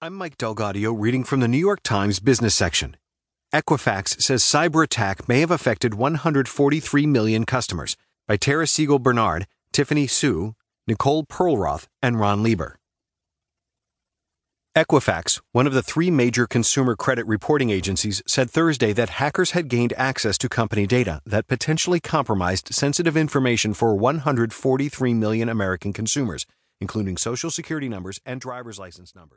I'm Mike DelGaudio reading from the New York Times business section. Equifax says cyber attack may have affected 143 million customers by Tara Siegel Bernard, Tiffany Hsu, Nicole Perlroth, and Ron Lieber. Equifax, one of the three major consumer credit reporting agencies, said Thursday that hackers had gained access to company data that potentially compromised sensitive information for 143 million American consumers, including social security numbers and driver's license numbers.